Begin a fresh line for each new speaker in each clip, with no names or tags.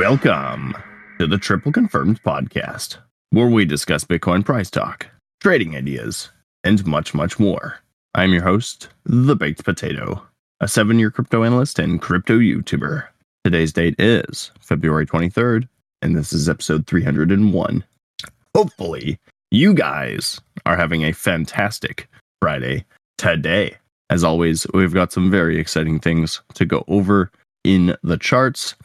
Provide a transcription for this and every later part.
Welcome to the Triple Confirmed podcast, where we discuss Bitcoin price talk, trading ideas, and much, much more. I'm your host, The Baked Potato, a seven year crypto analyst and crypto YouTuber. Today's date is February 23rd, and this is episode 301. Hopefully, you guys are having a fantastic Friday today. As always, we've got some very exciting things to go over in the charts.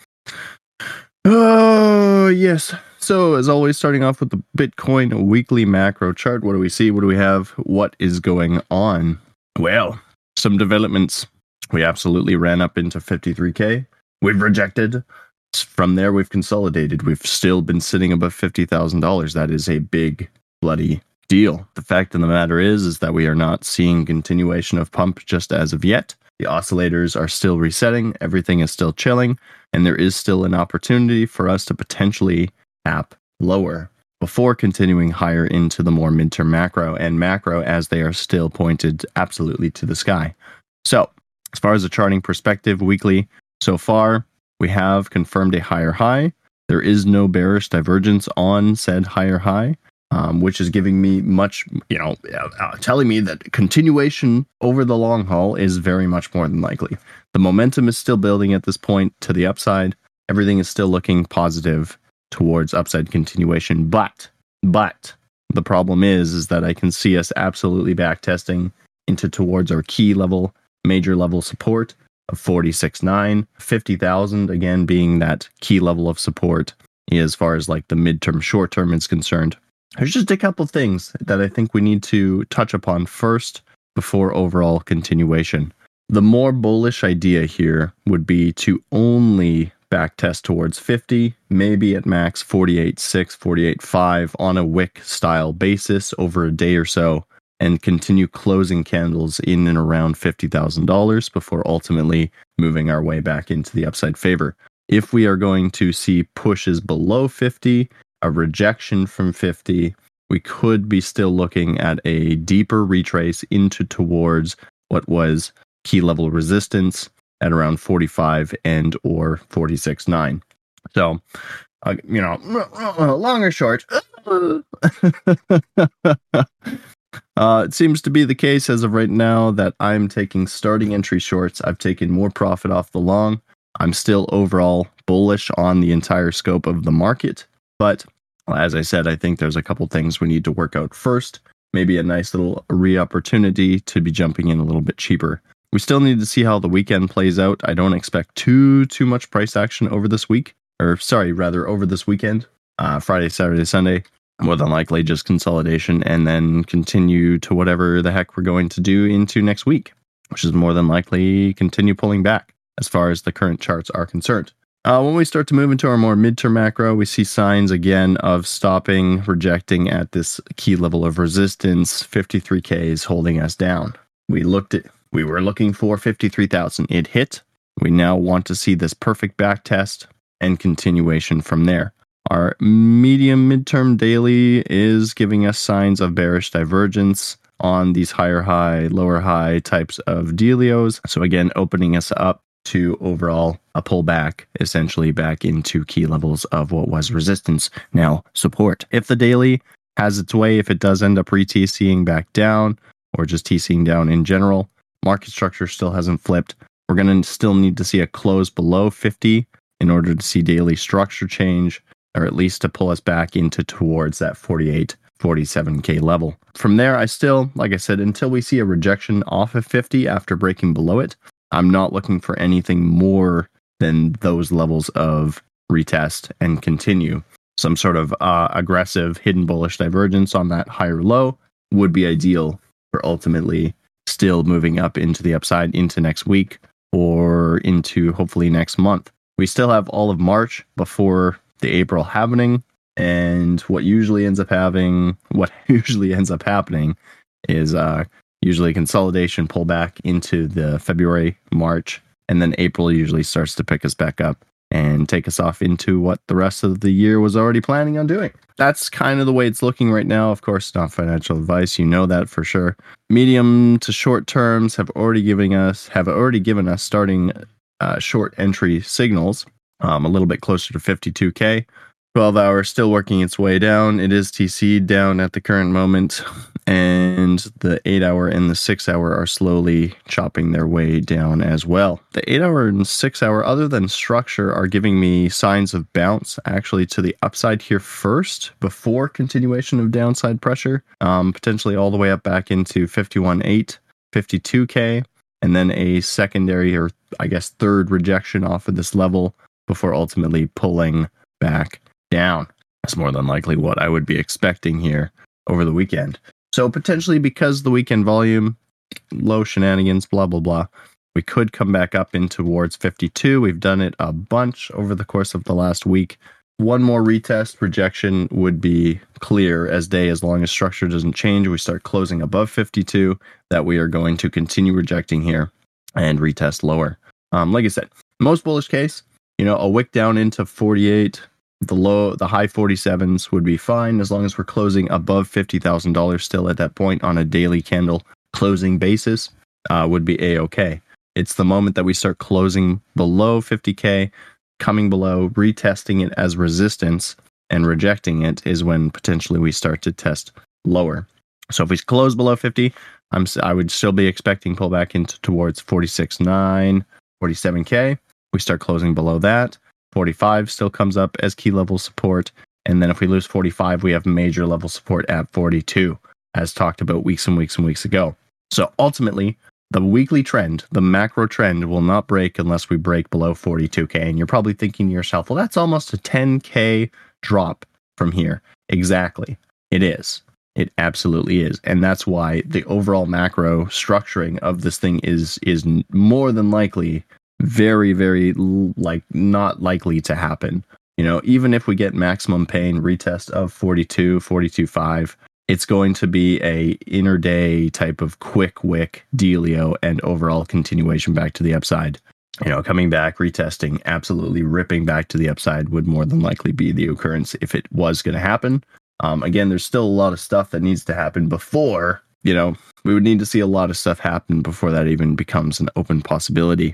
Oh, yes. So, as always, starting off with the Bitcoin weekly macro chart, what do we see? What do we have? What is going on? Well, some developments. We absolutely ran up into 53K. We've rejected. From there, we've consolidated. We've still been sitting above $50,000. That is a big, bloody deal. The fact of the matter is, is that we are not seeing continuation of pump just as of yet. The oscillators are still resetting. Everything is still chilling, and there is still an opportunity for us to potentially tap lower before continuing higher into the more midterm macro and macro as they are still pointed absolutely to the sky. So, as far as the charting perspective, weekly so far, we have confirmed a higher high. There is no bearish divergence on said higher high um, which is giving me much, you know, uh, uh, telling me that continuation over the long haul is very much more than likely. The momentum is still building at this point to the upside. Everything is still looking positive towards upside continuation, but but the problem is is that I can see us absolutely back testing into towards our key level, major level support of 46.9, 50,000 again being that key level of support as far as like the midterm short term is concerned there's just a couple things that I think we need to touch upon first before overall continuation. The more bullish idea here would be to only backtest towards 50, maybe at max 48.6, 48.5 on a wick style basis over a day or so, and continue closing candles in and around $50,000 before ultimately moving our way back into the upside favor. If we are going to see pushes below 50, a rejection from 50, we could be still looking at a deeper retrace into towards what was key level resistance at around 45 and or 46.9. So, uh, you know, long or short, uh, it seems to be the case as of right now that I'm taking starting entry shorts. I've taken more profit off the long. I'm still overall bullish on the entire scope of the market, but as I said, I think there's a couple things we need to work out first. Maybe a nice little re opportunity to be jumping in a little bit cheaper. We still need to see how the weekend plays out. I don't expect too too much price action over this week, or sorry, rather over this weekend, uh, Friday, Saturday, Sunday. More than likely, just consolidation, and then continue to whatever the heck we're going to do into next week, which is more than likely continue pulling back as far as the current charts are concerned. Uh, when we start to move into our more midterm macro, we see signs again of stopping, rejecting at this key level of resistance. 53K is holding us down. We looked at, we were looking for 53,000. It hit. We now want to see this perfect back test and continuation from there. Our medium midterm daily is giving us signs of bearish divergence on these higher high, lower high types of dealios. So again, opening us up to overall a pullback essentially back into key levels of what was resistance, now support. If the daily has its way, if it does end up re TCing back down or just TCing down in general, market structure still hasn't flipped. We're going to still need to see a close below 50 in order to see daily structure change, or at least to pull us back into towards that 48, 47K level. From there, I still, like I said, until we see a rejection off of 50 after breaking below it, I'm not looking for anything more than those levels of retest and continue. Some sort of uh, aggressive hidden bullish divergence on that higher low would be ideal for ultimately still moving up into the upside into next week or into hopefully next month. We still have all of March before the April happening. And what usually ends up having, what usually ends up happening is uh, usually consolidation pullback into the February, March, and then April usually starts to pick us back up and take us off into what the rest of the year was already planning on doing. That's kind of the way it's looking right now. Of course, not financial advice, you know that for sure. Medium to short terms have already giving us have already given us starting uh, short entry signals. um, a little bit closer to 52K. 12 hour still working its way down. It is TC down at the current moment, and the 8 hour and the 6 hour are slowly chopping their way down as well. The 8 hour and 6 hour, other than structure, are giving me signs of bounce actually to the upside here first before continuation of downside pressure, um, potentially all the way up back into 51.8, 52K, and then a secondary or I guess third rejection off of this level before ultimately pulling back down. That's more than likely what I would be expecting here over the weekend. So potentially because the weekend volume, low shenanigans, blah blah blah, we could come back up in towards 52. We've done it a bunch over the course of the last week. One more retest rejection would be clear as day as long as structure doesn't change. We start closing above 52 that we are going to continue rejecting here and retest lower. Um, like I said, most bullish case, you know, a wick down into 48, the low the high 47s would be fine as long as we're closing above $50,000 still at that point on a daily candle closing basis uh, would be a-okay. It's the moment that we start closing below 50k, coming below, retesting it as resistance and rejecting it is when potentially we start to test lower. So if we close below 50, I'm I would still be expecting pullback into towards 46.9, 47k. We start closing below that. 45 still comes up as key level support. And then if we lose 45, we have major level support at 42, as talked about weeks and weeks and weeks ago. So ultimately, the weekly trend, the macro trend, will not break unless we break below 42K. And you're probably thinking to yourself, well, that's almost a 10K drop from here. Exactly. It is. It absolutely is. And that's why the overall macro structuring of this thing is is more than likely very very like not likely to happen. You know even if we get maximum pain retest of 42 42 5 it's going to be a interday type of quick wick dealio and overall continuation back to the upside. You know coming back retesting absolutely ripping back to the upside would more than likely be the occurrence if it was going to happen. Um, again there's still a lot of stuff that needs to happen before you know we would need to see a lot of stuff happen before that even becomes an open possibility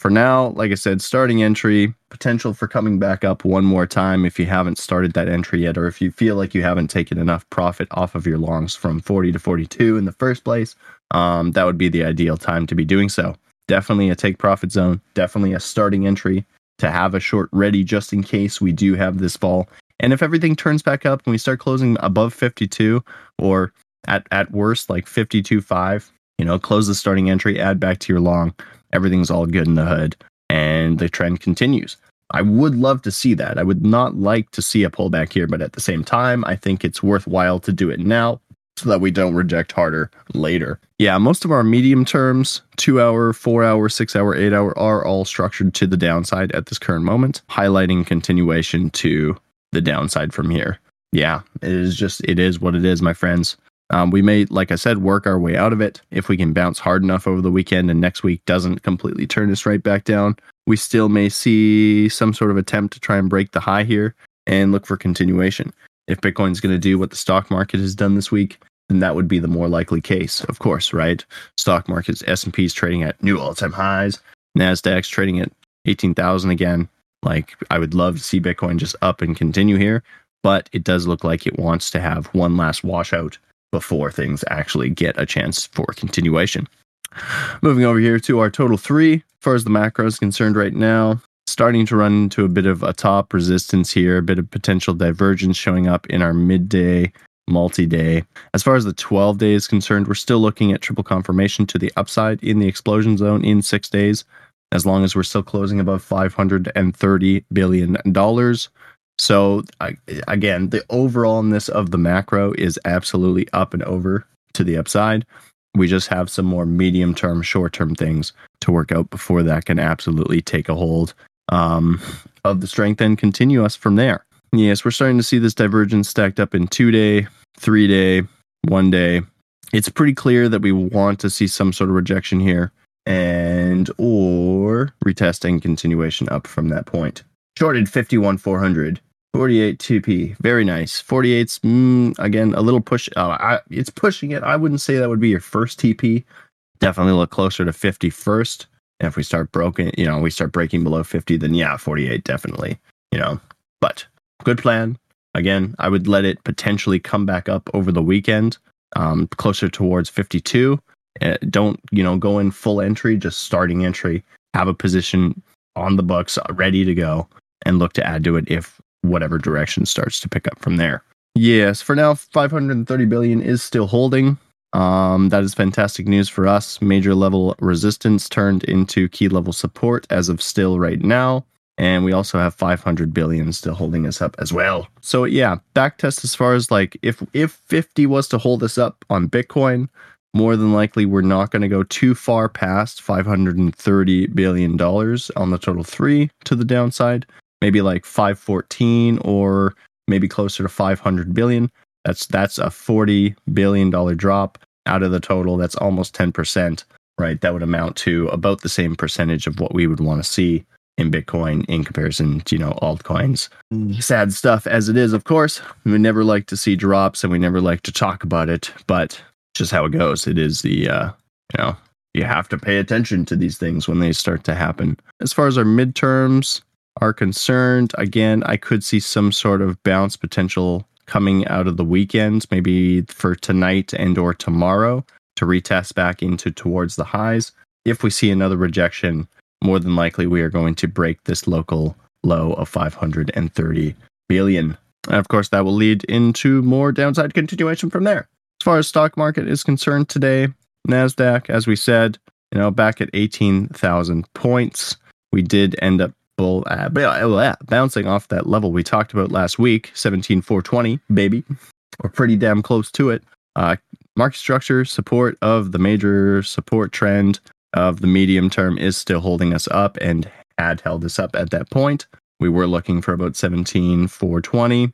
for now, like I said, starting entry, potential for coming back up one more time if you haven't started that entry yet, or if you feel like you haven't taken enough profit off of your longs from 40 to 42 in the first place, um, that would be the ideal time to be doing so. Definitely a take profit zone, definitely a starting entry to have a short ready just in case we do have this fall. And if everything turns back up and we start closing above 52 or at, at worst like 52.5, you know, close the starting entry, add back to your long everything's all good in the hood and the trend continues. I would love to see that. I would not like to see a pullback here, but at the same time, I think it's worthwhile to do it now so that we don't reject harder later. Yeah, most of our medium terms, two hour, four hour, six hour, eight hour, are all structured to the downside at this current moment, highlighting continuation to the downside from here. Yeah, it is just, it is what it is, my friends. Um, we may, like I said, work our way out of it. If we can bounce hard enough over the weekend and next week doesn't completely turn us right back down, we still may see some sort of attempt to try and break the high here and look for continuation. If Bitcoin's going to do what the stock market has done this week, then that would be the more likely case, of course, right? Stock markets, S&P is trading at new all-time highs, Nasdaq's trading at 18,000 again. Like I would love to see Bitcoin just up and continue here, but it does look like it wants to have one last washout before things actually get a chance for continuation. Moving over here to our total three, as far as the macro is concerned right now, starting to run into a bit of a top resistance here, a bit of potential divergence showing up in our midday, multi day. As far as the 12 day is concerned, we're still looking at triple confirmation to the upside in the explosion zone in six days, as long as we're still closing above $530 billion. So again, the overallness of the macro is absolutely up and over to the upside. We just have some more medium term, short term things to work out before that can absolutely take a hold um, of the strength and continue us from there. Yes, we're starting to see this divergence stacked up in two day, three day, one day. It's pretty clear that we want to see some sort of rejection here and or retesting continuation up from that point. Shorted 51 400 48 TP. Very nice. 48's, mm, again, a little push. Uh, I, it's pushing it. I wouldn't say that would be your first TP. Definitely look closer to 50 first. And if we start broken, you know, we start breaking below 50, then yeah, 48 definitely, you know. But good plan. Again, I would let it potentially come back up over the weekend, um, closer towards 52. Uh, don't, you know, go in full entry, just starting entry, have a position on the books ready to go and look to add to it if whatever direction starts to pick up from there. Yes, for now, 530 billion is still holding. Um, that is fantastic news for us. Major level resistance turned into key level support as of still right now. And we also have 500 billion still holding us up as well. So yeah, back test as far as like if if 50 was to hold us up on Bitcoin, more than likely we're not going to go too far past 530 billion dollars on the total 3 to the downside. Maybe like 514 or maybe closer to 500 billion. That's that's a 40 billion dollar drop out of the total. That's almost 10%, right? That would amount to about the same percentage of what we would want to see in Bitcoin in comparison to, you know, altcoins. Mm. Sad stuff as it is, of course. We never like to see drops and we never like to talk about it, but just how it goes. It is the uh, you know, you have to pay attention to these things when they start to happen. As far as our midterms are concerned, again, I could see some sort of bounce potential coming out of the weekend, maybe for tonight and or tomorrow to retest back into towards the highs. If we see another rejection, more than likely we are going to break this local low of 530 billion. And of course, that will lead into more downside continuation from there. As far as stock market is concerned today, Nasdaq, as we said, you know, back at 18,000 points. We did end up bull, uh, bouncing off that level we talked about last week, 17,420, baby. We're pretty damn close to it. Uh, market structure support of the major support trend of the medium term is still holding us up and had held us up at that point. We were looking for about 17,420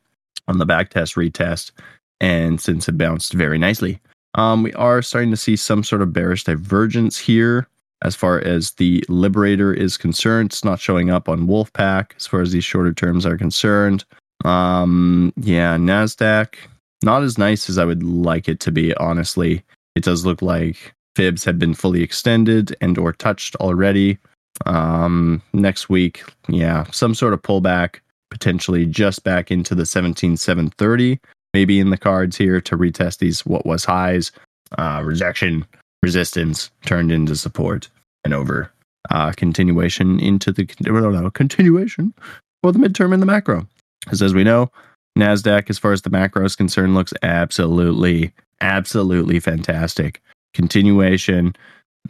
on the back test retest, and since it bounced very nicely. Um, we are starting to see some sort of bearish divergence here as far as the Liberator is concerned. It's not showing up on Wolfpack as far as these shorter terms are concerned. Um, yeah, NASDAQ, not as nice as I would like it to be, honestly. It does look like fibs have been fully extended and or touched already. Um, next week, yeah, some sort of pullback, potentially just back into the 17730 maybe in the cards here to retest these what was highs. Uh, rejection, resistance turned into support, and over uh, continuation into the continuation for the midterm and the macro. Because as we know, Nasdaq, as far as the macro is concerned, looks absolutely, absolutely fantastic. Continuation,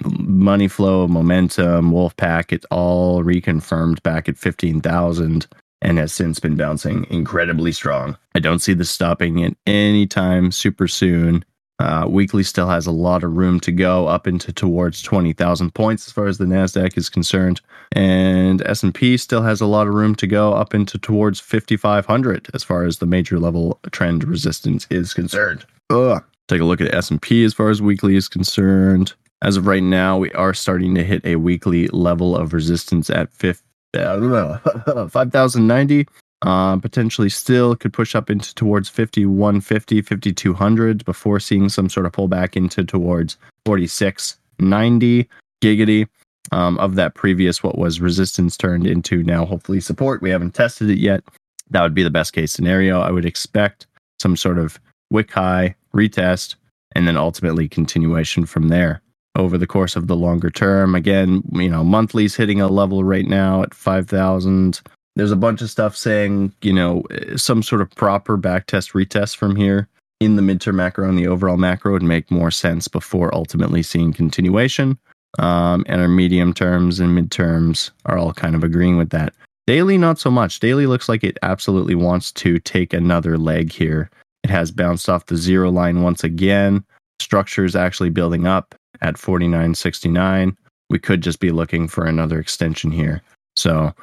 money flow, momentum, Wolfpack, it's all reconfirmed back at fifteen thousand and has since been bouncing incredibly strong. I don't see this stopping at any time super soon. Uh, weekly still has a lot of room to go up into towards 20,000 points as far as the Nasdaq is concerned, and S&P still has a lot of room to go up into towards 5,500 as far as the major level trend resistance is concerned. Ugh. Take a look at S&P as far as weekly is concerned. As of right now, we are starting to hit a weekly level of resistance at 50 5090 uh, potentially still could push up into towards 5150 5200 before seeing some sort of pullback into towards 4690 giggity um, of that previous what was resistance turned into now hopefully support we haven't tested it yet that would be the best case scenario i would expect some sort of wick high retest and then ultimately continuation from there over the course of the longer term. Again, you know, monthly's hitting a level right now at 5,000. There's a bunch of stuff saying, you know, some sort of proper backtest retest from here in the midterm macro and the overall macro would make more sense before ultimately seeing continuation. Um, and our medium terms and midterms are all kind of agreeing with that. Daily, not so much. Daily looks like it absolutely wants to take another leg here. It has bounced off the zero line once again. Structure is actually building up at 49.69. We could just be looking for another extension here. So,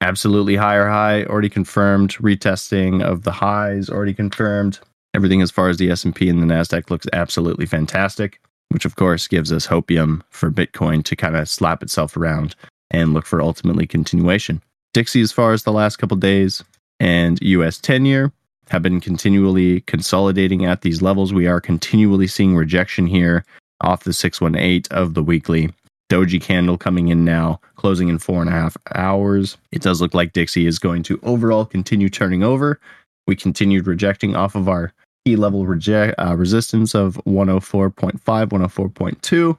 absolutely higher high already confirmed. Retesting of the highs already confirmed. Everything as far as the S&P and the Nasdaq looks absolutely fantastic, which of course gives us hopium for Bitcoin to kind of slap itself around and look for ultimately continuation. Dixie as far as the last couple days and US 10 year have been continually consolidating at these levels. We are continually seeing rejection here off the 618 of the weekly. Doji candle coming in now, closing in four and a half hours. It does look like Dixie is going to overall continue turning over. We continued rejecting off of our key level reject, uh, resistance of 104.5, 104.2.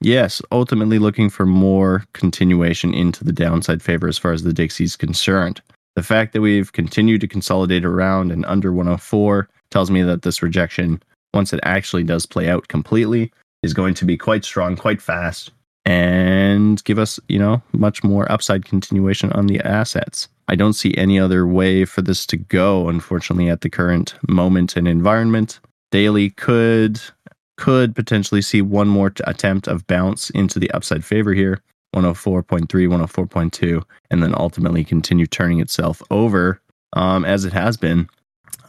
Yes, ultimately looking for more continuation into the downside favor as far as the Dixie's concerned. The fact that we've continued to consolidate around and under 104 tells me that this rejection, once it actually does play out completely, is going to be quite strong, quite fast, and give us, you know, much more upside continuation on the assets. I don't see any other way for this to go, unfortunately, at the current moment and environment. Daily could could potentially see one more attempt of bounce into the upside favor here 104.3 104.2 and then ultimately continue turning itself over um, as it has been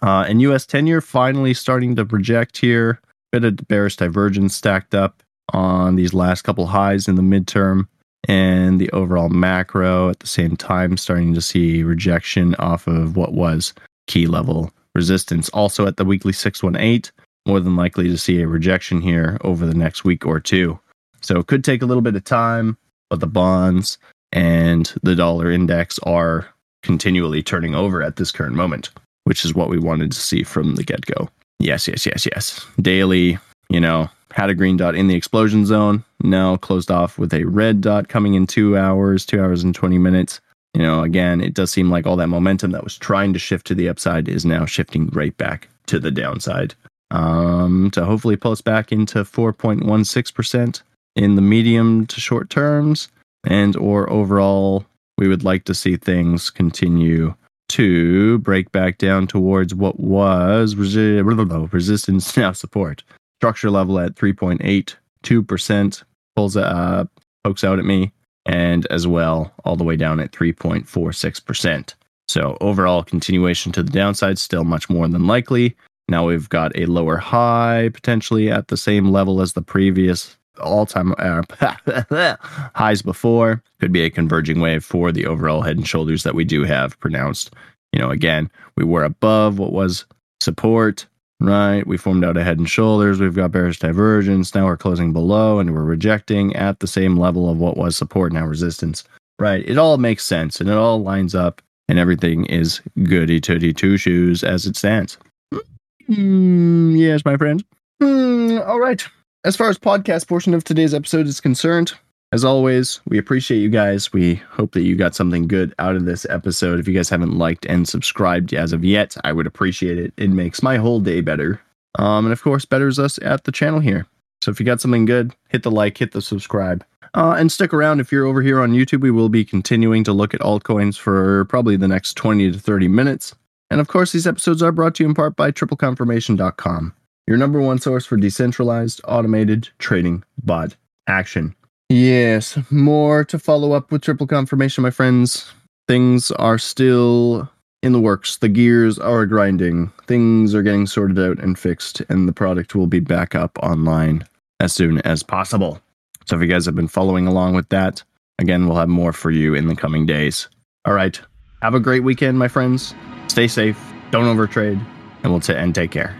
uh, and us 10 year finally starting to project here bit of bearish divergence stacked up on these last couple highs in the midterm and the overall macro at the same time starting to see rejection off of what was key level resistance. Also at the weekly 618, more than likely to see a rejection here over the next week or two. So it could take a little bit of time, but the bonds and the dollar index are continually turning over at this current moment, which is what we wanted to see from the get go. Yes, yes, yes, yes. Daily, you know, had a green dot in the explosion zone. Now closed off with a red dot coming in two hours, two hours and 20 minutes. You know, again, it does seem like all that momentum that was trying to shift to the upside is now shifting right back to the downside. Um, to hopefully pull us back into 4.16% in the medium to short terms, and or overall, we would like to see things continue to break back down towards what was resi- resistance now support structure level at 3.82% pulls uh pokes out at me and as well all the way down at 3.46%. So overall continuation to the downside still much more than likely. Now we've got a lower high potentially at the same level as the previous all-time uh, highs before. Could be a converging wave for the overall head and shoulders that we do have pronounced. You know, again, we were above what was support right? We formed out a head and shoulders. We've got bearish divergence. Now we're closing below and we're rejecting at the same level of what was support now resistance, right? It all makes sense and it all lines up and everything is goody tooty two shoes as it stands. Mm, yes, my friend. Mm, all right. As far as podcast portion of today's episode is concerned, as always, we appreciate you guys. We hope that you got something good out of this episode. If you guys haven't liked and subscribed as of yet, I would appreciate it. It makes my whole day better. Um, and of course, betters us at the channel here. So if you got something good, hit the like, hit the subscribe. Uh, and stick around if you're over here on YouTube. We will be continuing to look at altcoins for probably the next 20 to 30 minutes. And of course, these episodes are brought to you in part by tripleconfirmation.com, your number one source for decentralized, automated trading bot action. Yes, more to follow up with triple confirmation, my friends. Things are still in the works. The gears are grinding. Things are getting sorted out and fixed, and the product will be back up online as soon as possible. So if you guys have been following along with that, again, we'll have more for you in the coming days. All right. Have a great weekend, my friends. Stay safe. Don't overtrade, and we'll t- and take care.